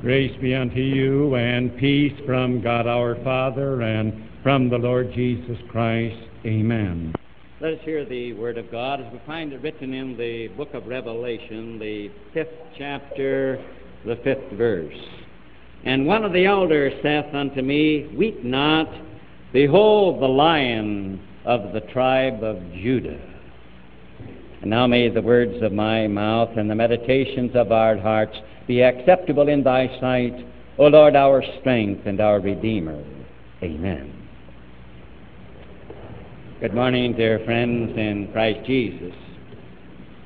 Grace be unto you and peace from God our Father and from the Lord Jesus Christ. Amen. Let us hear the Word of God as we find it written in the book of Revelation, the fifth chapter, the fifth verse. And one of the elders saith unto me, Weep not, behold the lion of the tribe of Judah. And now may the words of my mouth and the meditations of our hearts be acceptable in thy sight, O Lord, our strength and our Redeemer. Amen. Good morning, dear friends in Christ Jesus.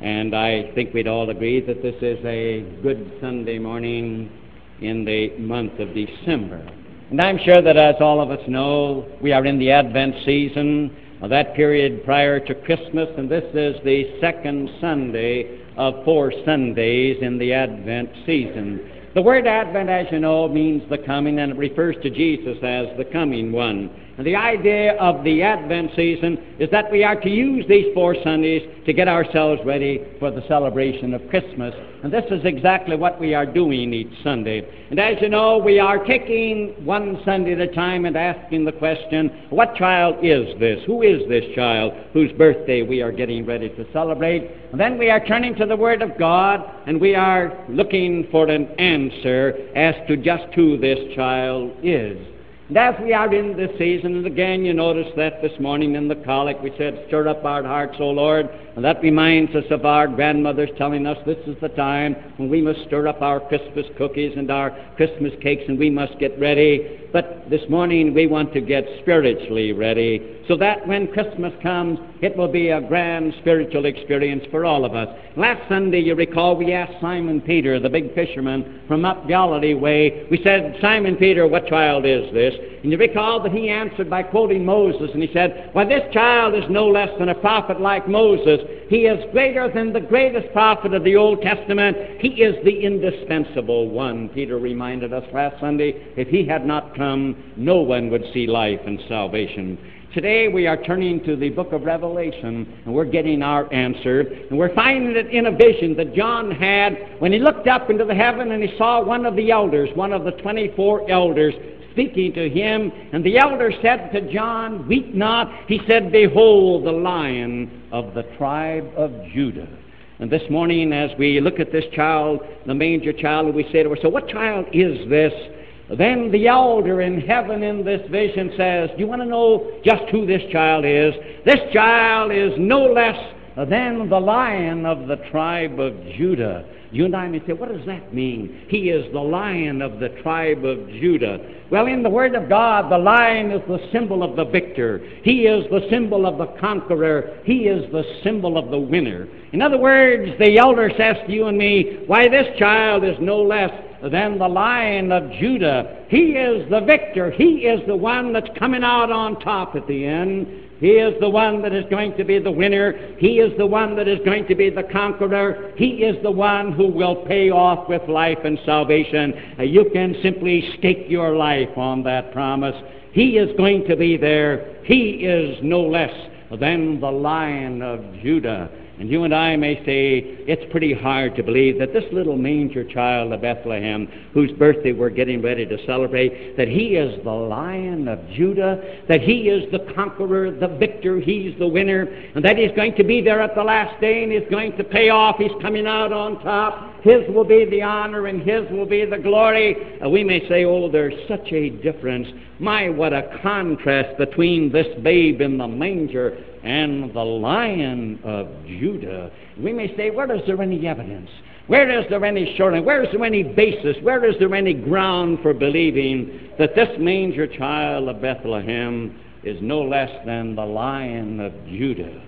And I think we'd all agree that this is a good Sunday morning in the month of December. And I'm sure that, as all of us know, we are in the Advent season, that period prior to Christmas, and this is the second Sunday of four Sundays in the Advent season. The word Advent, as you know, means the coming, and it refers to Jesus as the coming one. And the idea of the Advent season is that we are to use these four Sundays to get ourselves ready for the celebration of Christmas. And this is exactly what we are doing each Sunday. And as you know, we are taking one Sunday at a time and asking the question, what child is this? Who is this child whose birthday we are getting ready to celebrate? And then we are turning to the Word of God and we are looking for an answer as to just who this child is. And as we are in this season, and again you notice that this morning in the collect we said, Stir up our hearts, O Lord. And that reminds us of our grandmothers telling us this is the time when we must stir up our Christmas cookies and our Christmas cakes and we must get ready. But this morning we want to get spiritually ready so that when Christmas comes, it will be a grand spiritual experience for all of us. Last Sunday, you recall, we asked Simon Peter, the big fisherman from up Galilee way, we said, Simon Peter, what child is this? And you recall that he answered by quoting Moses, and he said, Why, this child is no less than a prophet like Moses. He is greater than the greatest prophet of the Old Testament. He is the indispensable one. Peter reminded us last Sunday, if he had not come, no one would see life and salvation. Today we are turning to the book of Revelation and we're getting our answer. And we're finding it in a vision that John had when he looked up into the heaven and he saw one of the elders, one of the 24 elders, speaking to him. And the elder said to John, Weep not. He said, Behold the lion of the tribe of Judah. And this morning, as we look at this child, the manger child, we say to ourselves, What child is this? Then the elder in heaven in this vision says, Do you want to know just who this child is? This child is no less than the lion of the tribe of Judah. You and I may say, what does that mean? He is the lion of the tribe of Judah. Well, in the Word of God, the lion is the symbol of the victor. He is the symbol of the conqueror. He is the symbol of the winner. In other words, the elder says to you and me, why, this child is no less than the lion of Judah. He is the victor. He is the one that's coming out on top at the end. He is the one that is going to be the winner. He is the one that is going to be the conqueror. He is the one who will pay off with life and salvation. Uh, you can simply stake your life on that promise. He is going to be there. He is no less than the lion of Judah. And you and I may say it's pretty hard to believe that this little manger child of Bethlehem, whose birthday we're getting ready to celebrate, that he is the lion of Judah, that he is the conqueror, the victor, he's the winner, and that he's going to be there at the last day and he's going to pay off, he's coming out on top. His will be the honor and his will be the glory. Uh, we may say, oh, there's such a difference. My, what a contrast between this babe in the manger and the lion of Judah. We may say, where is there any evidence? Where is there any shortening? Where is there any basis? Where is there any ground for believing that this manger child of Bethlehem is no less than the lion of Judah?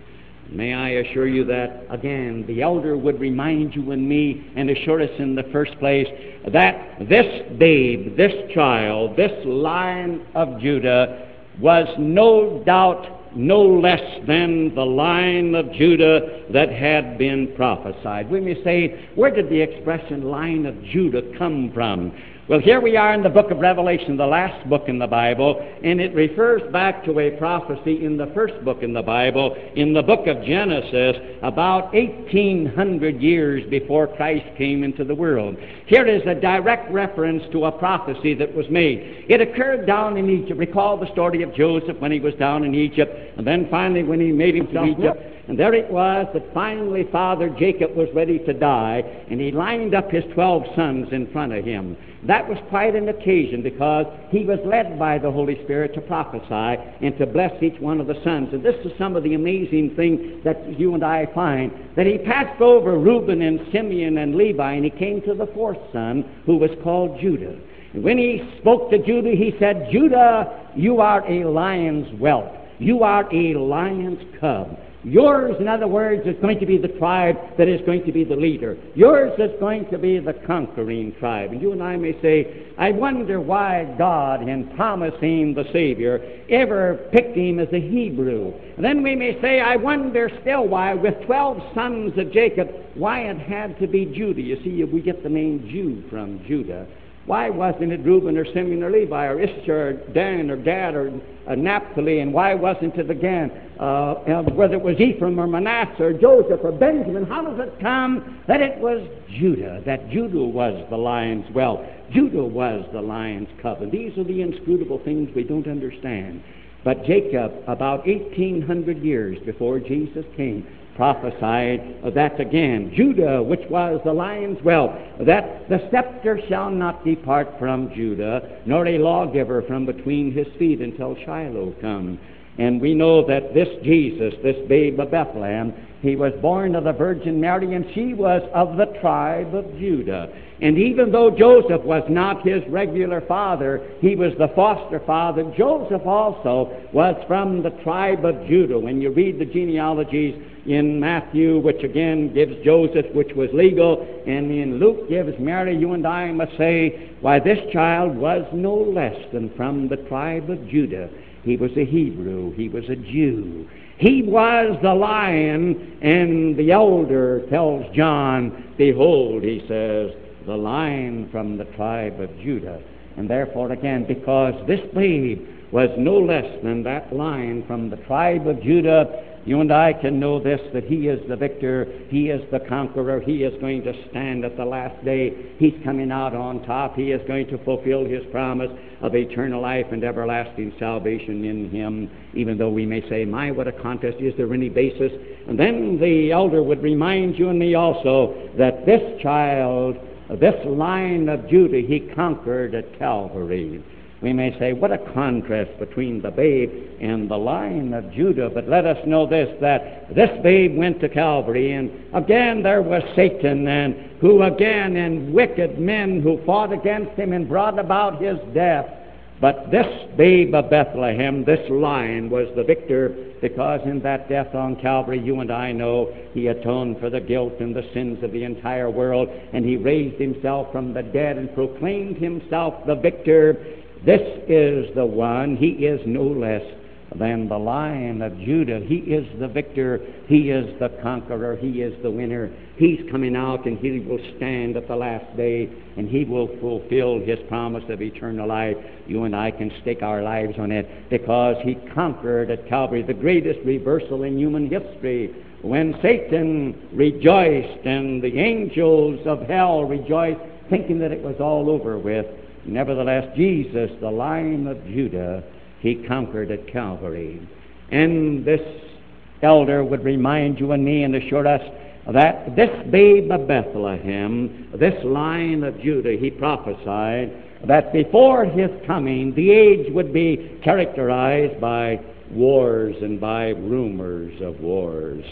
May I assure you that, again, the elder would remind you and me and assure us in the first place that this babe, this child, this lion of Judah was no doubt no less than the line of Judah that had been prophesied. We may say, where did the expression line of Judah come from? Well, here we are in the book of Revelation, the last book in the Bible, and it refers back to a prophecy in the first book in the Bible, in the book of Genesis, about 1800 years before Christ came into the world. Here is a direct reference to a prophecy that was made. It occurred down in Egypt. Recall the story of Joseph when he was down in Egypt, and then finally when he made himself Egypt. And there it was that finally Father Jacob was ready to die, and he lined up his twelve sons in front of him. That was quite an occasion because he was led by the Holy Spirit to prophesy and to bless each one of the sons. And this is some of the amazing things that you and I find that he passed over Reuben and Simeon and Levi, and he came to the fourth son who was called Judah. And when he spoke to Judah, he said, Judah, you are a lion's whelp. You are a lion's cub. Yours, in other words, is going to be the tribe that is going to be the leader. Yours is going to be the conquering tribe. And you and I may say, I wonder why God, in promising the Savior, ever picked him as a Hebrew. And then we may say, I wonder still why, with 12 sons of Jacob, why it had to be Judah. You see, we get the name Jew from Judah. Why wasn't it Reuben or Simeon or Levi or Issachar or Dan or Gad or uh, Naphtali? And why wasn't it again uh, whether it was Ephraim or Manasseh or Joseph or Benjamin? How does it come that it was Judah? That Judah was the lion's well, Judah was the lion's cub. And these are the inscrutable things we don't understand. But Jacob, about 1800 years before Jesus came, prophesied that again. Judah, which was the lion's whelp, that the scepter shall not depart from Judah, nor a lawgiver from between his feet until Shiloh come. And we know that this Jesus, this babe of Bethlehem, he was born of the Virgin Mary, and she was of the tribe of Judah. And even though Joseph was not his regular father, he was the foster father. Joseph also was from the tribe of Judah. When you read the genealogies in Matthew, which again gives Joseph, which was legal, and in Luke gives Mary, you and I must say, why, this child was no less than from the tribe of Judah. He was a Hebrew, he was a Jew. He was the lion, and the elder tells John, Behold, he says, the lion from the tribe of Judah. And therefore, again, because this babe was no less than that lion from the tribe of Judah, you and I can know this that He is the victor, He is the conqueror, He is going to stand at the last day. He's coming out on top, He is going to fulfill His promise of eternal life and everlasting salvation in Him, even though we may say, My, what a contest! Is there any basis? And then the elder would remind you and me also that this child, this line of Judah, He conquered at Calvary we may say, what a contrast between the babe and the lion of Judah. But let us know this that this babe went to Calvary, and again there was Satan, and who again, and wicked men who fought against him and brought about his death. But this babe of Bethlehem, this lion, was the victor because in that death on Calvary, you and I know he atoned for the guilt and the sins of the entire world, and he raised himself from the dead and proclaimed himself the victor this is the one. He is no less than the lion of Judah. He is the victor. He is the conqueror. He is the winner. He's coming out and he will stand at the last day and he will fulfill his promise of eternal life. You and I can stake our lives on it because he conquered at Calvary the greatest reversal in human history. When Satan rejoiced and the angels of hell rejoiced, thinking that it was all over with, Nevertheless, Jesus, the Lion of Judah, he conquered at Calvary. And this elder would remind you and me and assure us that this babe of Bethlehem, this Lion of Judah, he prophesied that before his coming, the age would be characterized by wars and by rumors of wars.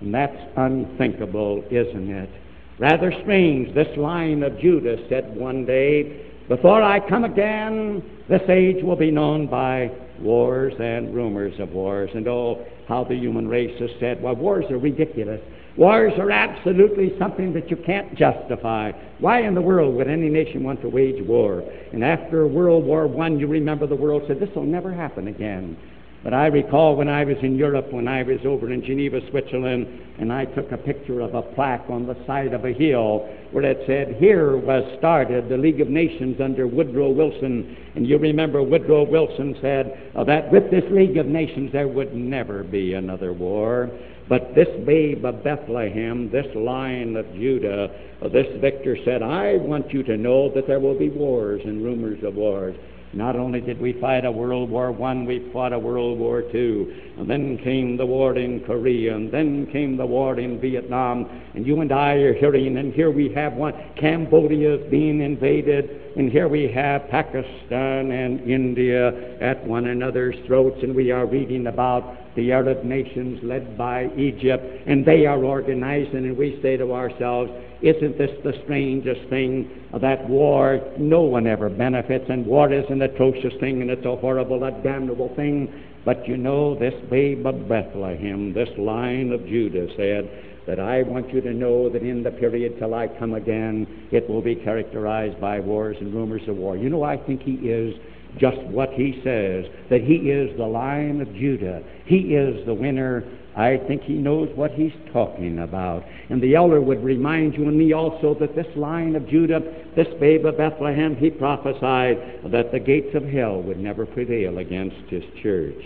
And that's unthinkable, isn't it? Rather strange. This Lion of Judah said one day, before I come again, this age will be known by wars and rumors of wars. And oh, how the human race has said, well, wars are ridiculous. Wars are absolutely something that you can't justify. Why in the world would any nation want to wage war? And after World War I, you remember the world said, this will never happen again. But I recall when I was in Europe, when I was over in Geneva, Switzerland, and I took a picture of a plaque on the side of a hill where it said, Here was started the League of Nations under Woodrow Wilson. And you remember Woodrow Wilson said uh, that with this League of Nations there would never be another war. But this babe of Bethlehem, this lion of Judah, uh, this victor said, I want you to know that there will be wars and rumors of wars. Not only did we fight a World War One, we fought a World War Two, and then came the war in Korea, and then came the war in Vietnam, and you and I are hearing, and here we have one. Cambodia is being invaded, and here we have Pakistan and India at one another's throats, and we are reading about the Arab nations led by Egypt, and they are organizing, and we say to ourselves, isn't this the strangest thing that war, no one ever benefits, and war is an atrocious thing, and it's a horrible, a damnable thing. But you know, this babe of Bethlehem, this line of Judah said that I want you to know that in the period till I come again, it will be characterized by wars and rumors of war. You know, I think he is just what he says, that he is the lion of Judah. He is the winner I think he knows what he's talking about. And the elder would remind you and me also that this Lion of Judah, this babe of Bethlehem, he prophesied that the gates of hell would never prevail against his church.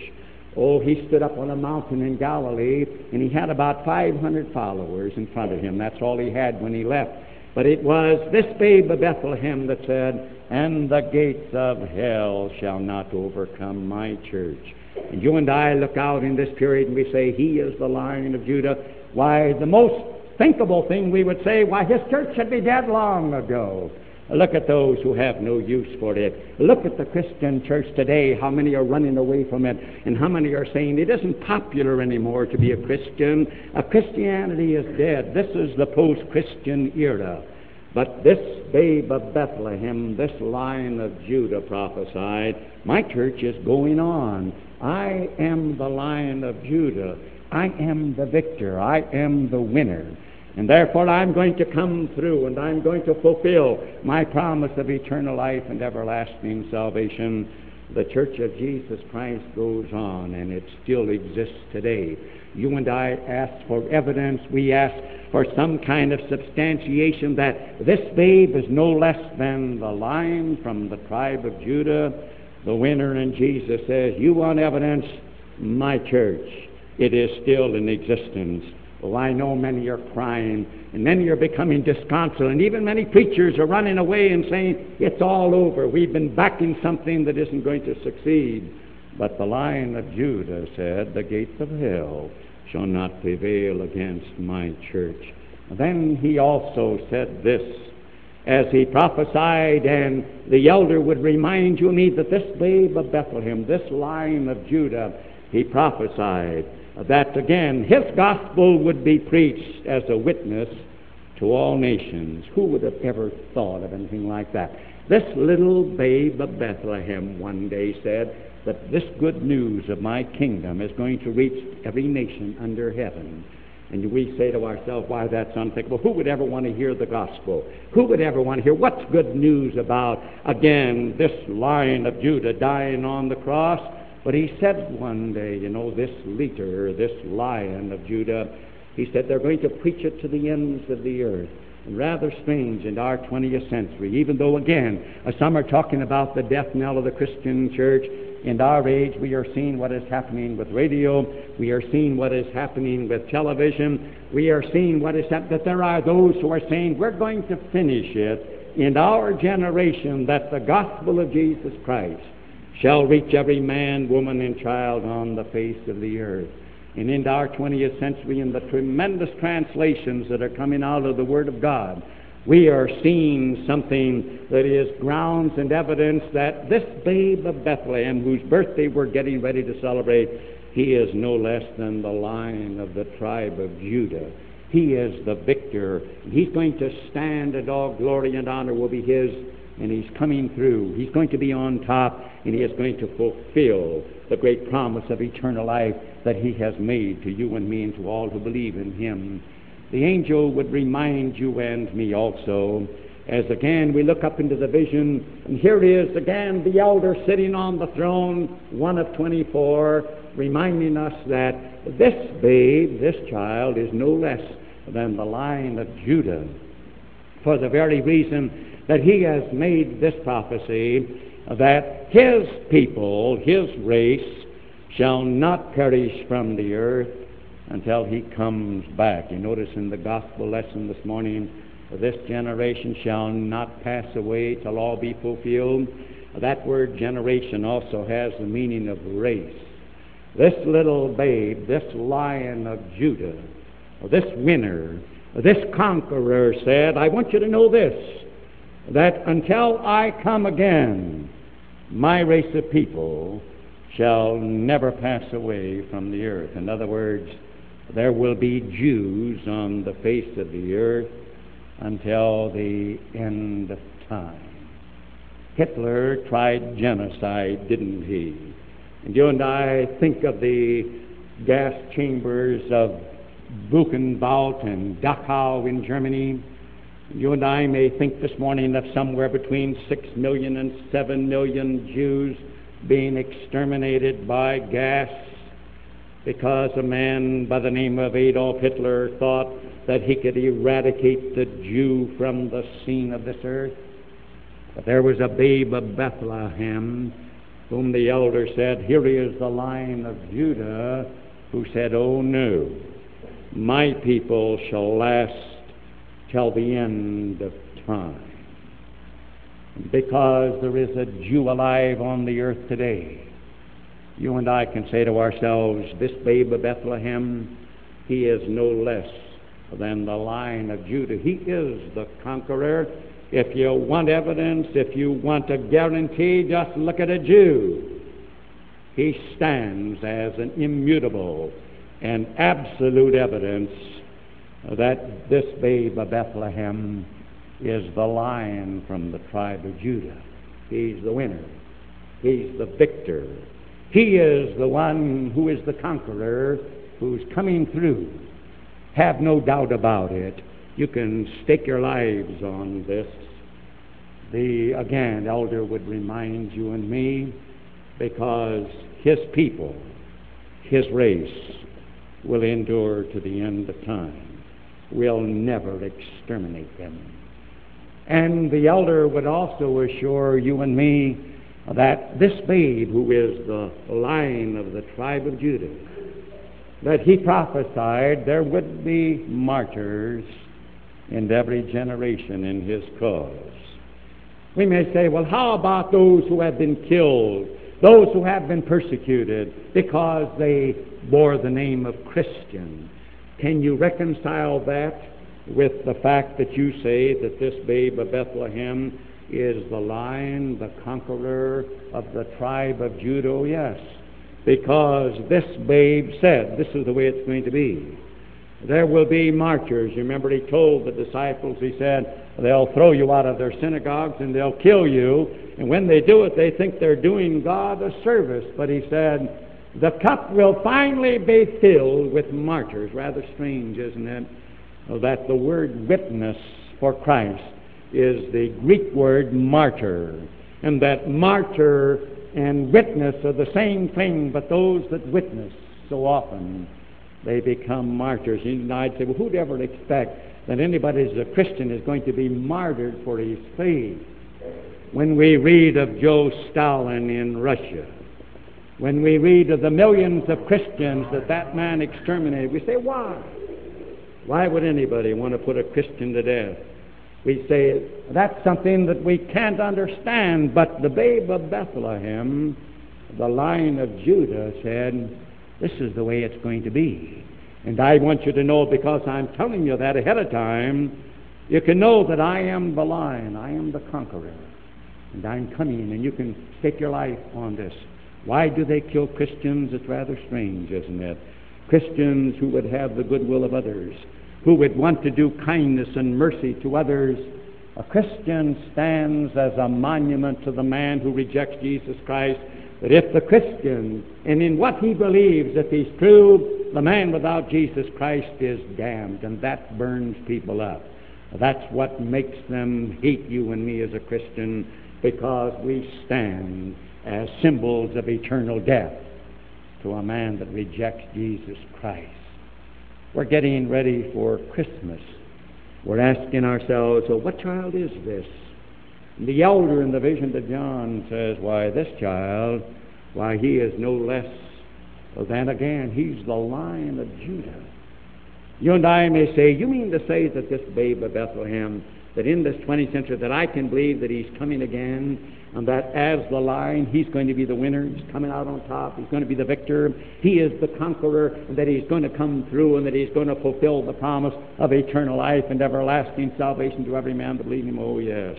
Oh, he stood up on a mountain in Galilee, and he had about 500 followers in front of him. That's all he had when he left. But it was this babe of Bethlehem that said, And the gates of hell shall not overcome my church. And you and I look out in this period and we say, He is the Lion of Judah. Why, the most thinkable thing we would say, why, His church should be dead long ago. Look at those who have no use for it. Look at the Christian church today, how many are running away from it, and how many are saying it isn't popular anymore to be a Christian. A Christianity is dead. This is the post Christian era. But this babe of Bethlehem, this lion of Judah prophesied, my church is going on. I am the lion of Judah. I am the victor. I am the winner. And therefore I'm going to come through and I'm going to fulfill my promise of eternal life and everlasting salvation. The Church of Jesus Christ goes on and it still exists today. You and I ask for evidence. We ask for some kind of substantiation that this babe is no less than the lion from the tribe of Judah the winner, and Jesus says, You want evidence? My church. It is still in existence. Oh, I know many are crying, and many are becoming disconsolate, and even many preachers are running away and saying, It's all over. We've been backing something that isn't going to succeed. But the Lion of Judah said, The gates of hell shall not prevail against my church. Then he also said this as he prophesied, and the elder would remind you and me that this babe of Bethlehem, this lion of Judah, he prophesied that again his gospel would be preached as a witness to all nations. Who would have ever thought of anything like that? This little babe of Bethlehem one day said that this good news of my kingdom is going to reach every nation under heaven. And we say to ourselves, why, that's unthinkable. Who would ever want to hear the gospel? Who would ever want to hear what's good news about, again, this lion of Judah dying on the cross? But he said one day, you know, this leader, this lion of Judah, he said they're going to preach it to the ends of the earth. And rather strange in our 20th century, even though, again, uh, some are talking about the death knell of the Christian church, in our age, we are seeing what is happening with radio. We are seeing what is happening with television. We are seeing what is happening, that there are those who are saying, we're going to finish it in our generation that the gospel of Jesus Christ shall reach every man, woman, and child on the face of the earth. And in our 20th century, in the tremendous translations that are coming out of the Word of God, we are seeing something that is grounds and evidence that this babe of Bethlehem, whose birthday we're getting ready to celebrate, he is no less than the lion of the tribe of Judah. He is the victor. He's going to stand, and all glory and honor will be his, and he's coming through. He's going to be on top, and he is going to fulfill the great promise of eternal life that he has made to you and me and to all who believe in him the angel would remind you and me also as again we look up into the vision, and here is again the elder sitting on the throne, one of 24, reminding us that this babe, this child, is no less than the Lion of Judah, for the very reason that he has made this prophecy that his people, his race, shall not perish from the earth until he comes back. You notice in the gospel lesson this morning, this generation shall not pass away till all be fulfilled. That word generation also has the meaning of race. This little babe, this lion of Judah, this winner, this conqueror said, I want you to know this, that until I come again, my race of people shall never pass away from the earth. In other words, there will be Jews on the face of the earth until the end of time. Hitler tried genocide, didn't he? And you and I think of the gas chambers of Buchenwald and Dachau in Germany. You and I may think this morning of somewhere between six million and seven million Jews being exterminated by gas because a man by the name of Adolf Hitler thought that he could eradicate the Jew from the scene of this earth. But there was a babe of Bethlehem whom the elder said, Here is the Lion of Judah, who said, Oh no, my people shall last till the end of time. Because there is a Jew alive on the earth today, you and I can say to ourselves, This babe of Bethlehem, he is no less than the Lion of Judah. He is the conqueror. If you want evidence, if you want a guarantee, just look at a Jew. He stands as an immutable and absolute evidence that this babe of Bethlehem is the lion from the tribe of Judah. He's the winner. He's the victor. He is the one who is the conqueror who's coming through. Have no doubt about it. You can stake your lives on this. The again, elder would remind you and me because his people, his race, will endure to the end of time will never exterminate them. And the elder would also assure you and me that this babe, who is the lion of the tribe of Judah, that he prophesied there would be martyrs in every generation in his cause. We may say, well, how about those who have been killed, those who have been persecuted because they bore the name of Christian? Can you reconcile that with the fact that you say that this babe of Bethlehem is the lion, the conqueror of the tribe of Judah? Oh, yes, because this babe said, this is the way it's going to be. There will be martyrs. You remember he told the disciples, he said, they'll throw you out of their synagogues and they'll kill you. And when they do it, they think they're doing God a service. But he said, the cup will finally be filled with martyrs. Rather strange, isn't it? That the word witness for Christ is the Greek word martyr. And that martyr and witness are the same thing, but those that witness so often they become martyrs. And I'd say, well, who'd ever expect that anybody who's a Christian is going to be martyred for his faith? When we read of Joe Stalin in Russia, when we read of the millions of Christians that that man exterminated, we say, why? Why would anybody want to put a Christian to death? We say, that's something that we can't understand, but the babe of Bethlehem, the lion of Judah, said, this is the way it's going to be. And I want you to know, because I'm telling you that ahead of time, you can know that I am the lion, I am the conqueror, and I'm coming, and you can stake your life on this. Why do they kill Christians? It's rather strange, isn't it? Christians who would have the goodwill of others, who would want to do kindness and mercy to others. A Christian stands as a monument to the man who rejects Jesus Christ. But if the Christian, and in what he believes, if he's true, the man without Jesus Christ is damned, and that burns people up. That's what makes them hate you and me as a Christian because we stand as symbols of eternal death to a man that rejects Jesus Christ. We're getting ready for Christmas. We're asking ourselves, well, what child is this? And the elder in the vision to John says, why, this child, why, he is no less than again, he's the lion of Judah. You and I may say, you mean to say that this babe of Bethlehem, that in this 20th century, that I can believe that he's coming again, and that as the lion, he's going to be the winner, he's coming out on top, he's going to be the victor, he is the conqueror, and that he's going to come through, and that he's going to fulfill the promise of eternal life and everlasting salvation to every man that believes him. Oh, yes.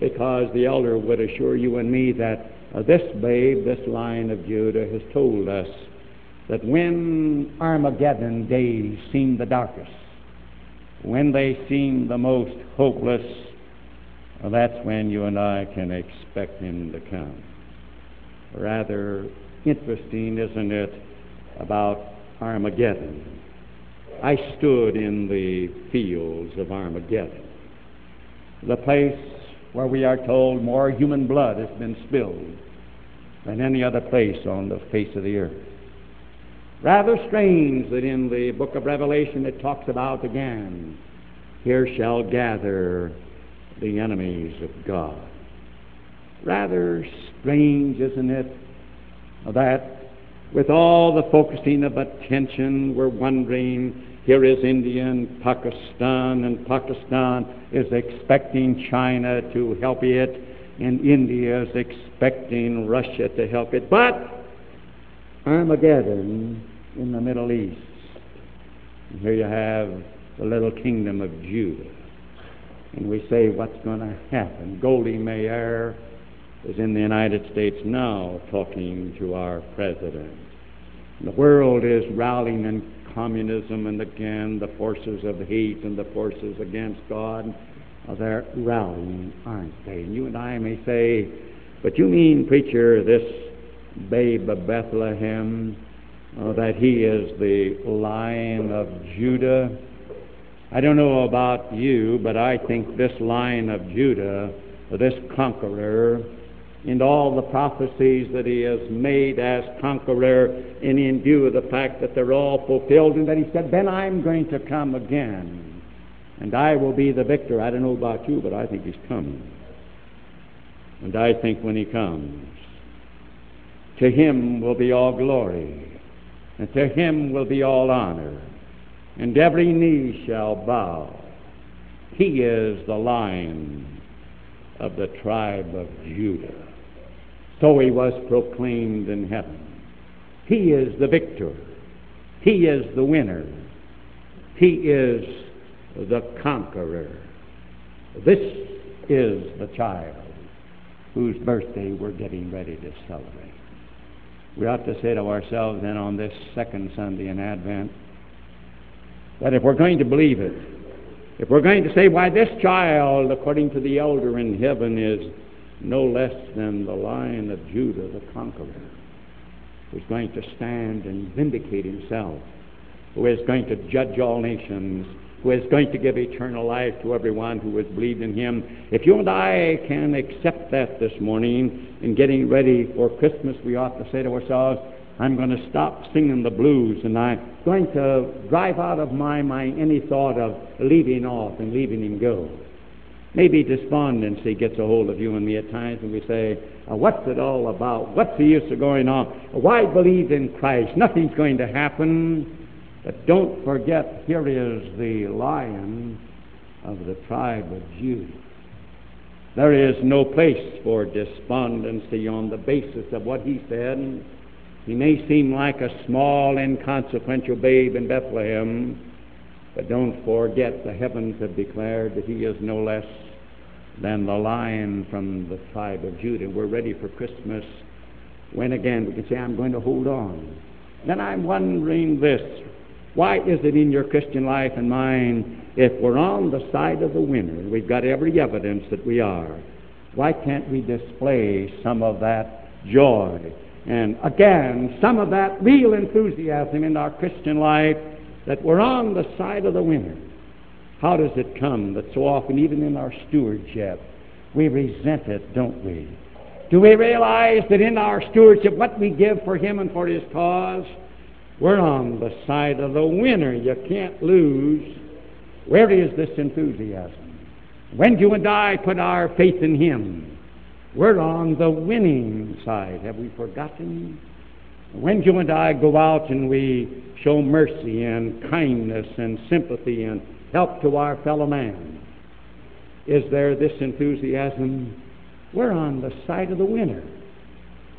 Because the elder would assure you and me that uh, this babe, this lion of Judah, has told us that when Armageddon days seem the darkest, when they seem the most hopeless, that's when you and I can expect him to come. Rather interesting, isn't it, about Armageddon? I stood in the fields of Armageddon, the place where we are told more human blood has been spilled than any other place on the face of the earth. Rather strange that in the book of Revelation it talks about again, here shall gather the enemies of God. Rather strange, isn't it, that with all the focusing of attention, we're wondering here is India and Pakistan, and Pakistan is expecting China to help it, and India is expecting Russia to help it. But Armageddon in the Middle East. And here you have the little kingdom of Judah. And we say, what's going to happen? Goldie Meir is in the United States now talking to our president. The world is rallying in communism, and again, the forces of hate and the forces against God, they're rallying, aren't they? And you and I may say, but you mean, preacher, this babe of Bethlehem, Uh, that he is the lion of Judah. I don't know about you, but I think this lion of Judah, this conqueror, and all the prophecies that he has made as conqueror, and in view of the fact that they're all fulfilled, and that he said, Then I'm going to come again, and I will be the victor. I don't know about you, but I think he's coming. And I think when he comes, to him will be all glory and to him will be all honor, and every knee shall bow. He is the lion of the tribe of Judah. So he was proclaimed in heaven. He is the victor. He is the winner. He is the conqueror. This is the child whose birthday we're getting ready to celebrate we ought to say to ourselves then on this second Sunday in Advent that if we're going to believe it, if we're going to say, why, this child, according to the elder in heaven, is no less than the lion of Judah, the conqueror, who's going to stand and vindicate himself, who is going to judge all nations, who is going to give eternal life to everyone who has believed in him. If you and I can accept that this morning in getting ready for Christmas, we ought to say to ourselves, I'm going to stop singing the blues and I'm going to drive out of my mind any thought of leaving off and leaving him go. Maybe despondency gets a hold of you and me at times, and we say, What's it all about? What's the use of going on? Why believe in Christ? Nothing's going to happen. But don't forget, here is the lion of the tribe of Judah. There is no place for despondency on the basis of what he said. He may seem like a small, inconsequential babe in Bethlehem, but don't forget the heavens have declared that he is no less than the lion from the tribe of Judah. We're ready for Christmas when again we can say, I'm going to hold on. Then I'm wondering this why is it in your Christian life and mine, if we're on the side of the winner, we've got every evidence that we are, why can't we display some of that joy and again some of that real enthusiasm in our Christian life that we're on the side of the winner? How does it come that so often, even in our stewardship, we resent it, don't we? Do we realize that in our stewardship, what we give for Him and for His cause, we're on the side of the winner. You can't lose. Where is this enthusiasm? When you and I put our faith in Him, we're on the winning side. Have we forgotten? When you and I go out and we show mercy and kindness and sympathy and help to our fellow man, is there this enthusiasm? We're on the side of the winner.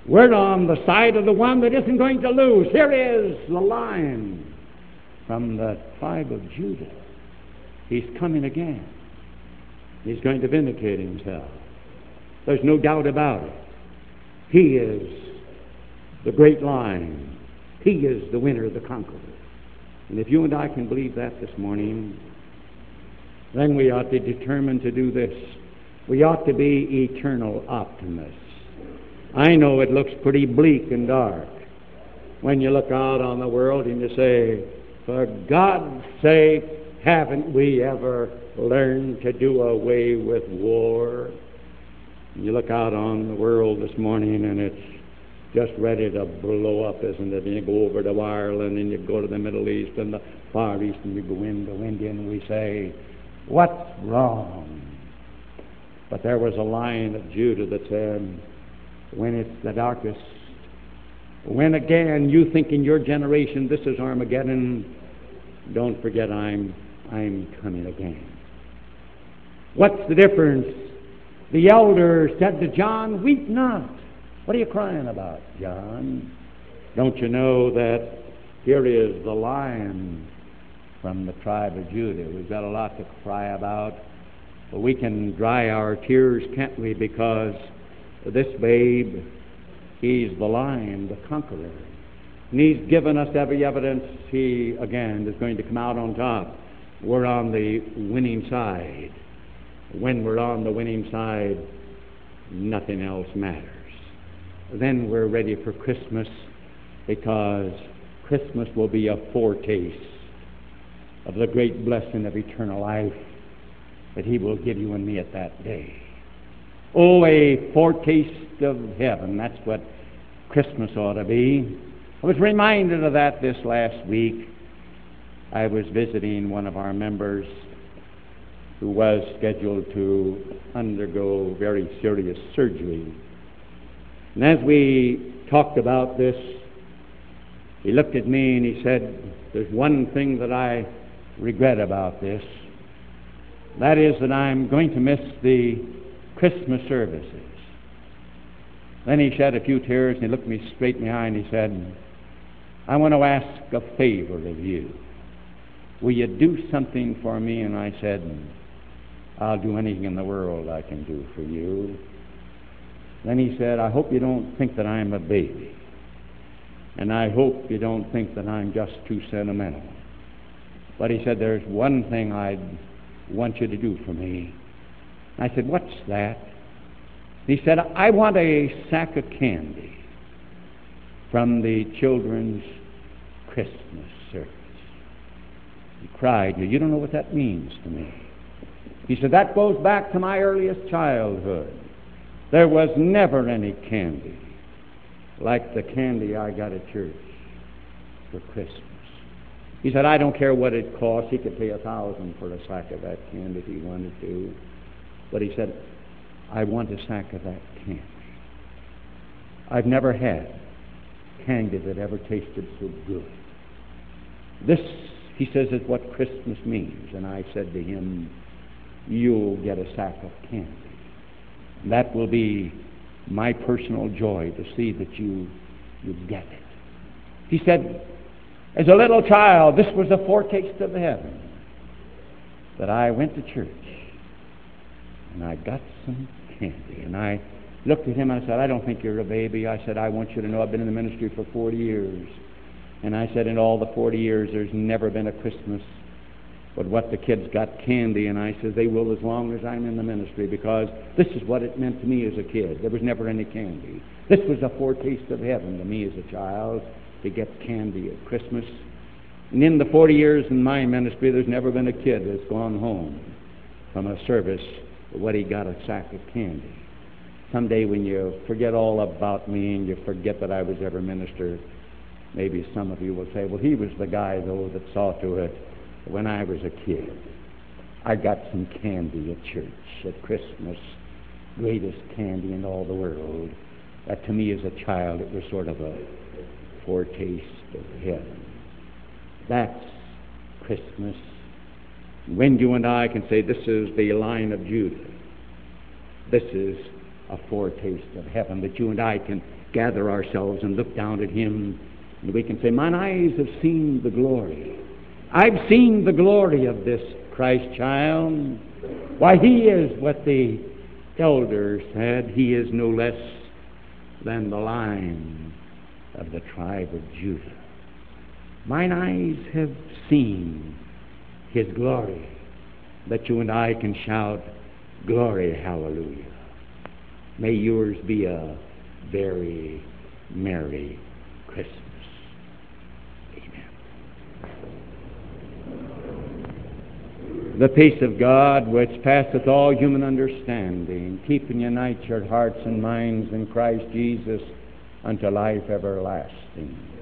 We're on the side of the one that isn't going to lose. Here is the lion from the tribe of Judah. He's coming again. He's going to vindicate himself. There's no doubt about it. He is the great lion. He is the winner, the conqueror. And if you and I can believe that this morning, then we ought to determine to do this. We ought to be eternal optimists. I know it looks pretty bleak and dark when you look out on the world and you say, for God's sake, haven't we ever learned to do away with war? You look out on the world this morning and it's just ready to blow up, isn't it? And you go over to Ireland and you go to the Middle East and the Far East and you go into India and we say, What's wrong? But there was a lion of Judah that said, When it's the darkest, when again you think in your generation this is Armageddon, don't forget I'm I'm coming again. What's the difference? The elder said to John, Weep not. What are you crying about, John? Don't you know that here is the lion from the tribe of Judah? We've got a lot to cry about. But we can dry our tears, can't we? Because this babe, he's the lion, the conqueror. And he's given us every evidence he, again, is going to come out on top. We're on the winning side. When we're on the winning side, nothing else matters then we're ready for Christmas because Christmas will be a foretaste of the great blessing of eternal life that He will give you and me at that day. Oh, a foretaste of heaven. That's what Christmas ought to be. I was reminded of that this last week. I was visiting one of our members who was scheduled to undergo very serious surgery and as we talked about this, he looked at me and he said, There's one thing that I regret about this. That is that I'm going to miss the Christmas services. Then he shed a few tears and he looked me straight in the eye and he said, I want to ask a favor of you. Will you do something for me? And I said, I'll do anything in the world I can do for you. Then he said, I hope you don't think that I'm a baby. And I hope you don't think that I'm just too sentimental. But he said, There's one thing I'd want you to do for me. I said, What's that? He said, I want a sack of candy from the children's Christmas service. He cried, You don't know what that means to me. He said, That goes back to my earliest childhood. There was never any candy like the candy I got at church for Christmas. He said, I don't care what it costs. He could pay a thousand for a sack of that candy if he wanted to. But he said, I want a sack of that candy. I've never had candy that ever tasted so good. This, he says, is what Christmas means. And I said to him, You'll get a sack of candy. That will be my personal joy to see that you, you get it. He said, as a little child, this was a foretaste of heaven. That I went to church and I got some candy. And I looked at him and I said, I don't think you're a baby. I said, I want you to know I've been in the ministry for 40 years. And I said, in all the 40 years, there's never been a Christmas but what the kids got candy, and I said, they will as long as I'm in the ministry because this is what it meant to me as a kid. There was never any candy. This was a foretaste of heaven to me as a child to get candy at Christmas. And in the 40 years in my ministry, there's never been a kid that's gone home from a service with what he got a sack of candy. Someday when you forget all about me and you forget that I was ever minister, maybe some of you will say, well, he was the guy, though, that saw to it when I was a kid. I got some candy at church at Christmas, greatest candy in all the world. That to me as a child, it was sort of a foretaste of heaven. That's Christmas. When you and I can say, This is the line of Judah, this is a foretaste of heaven, that you and I can gather ourselves and look down at Him, and we can say, Mine eyes have seen the glory. I've seen the glory of this Christ child. Why, He is what the elders said, He is no less than the Lion of the tribe of Judah. Mine eyes have seen his glory, that you and I can shout, Glory, hallelujah. May yours be a very merry Christmas. Amen. The peace of God, which passeth all human understanding, keep and unite your hearts and minds in Christ Jesus unto life everlasting.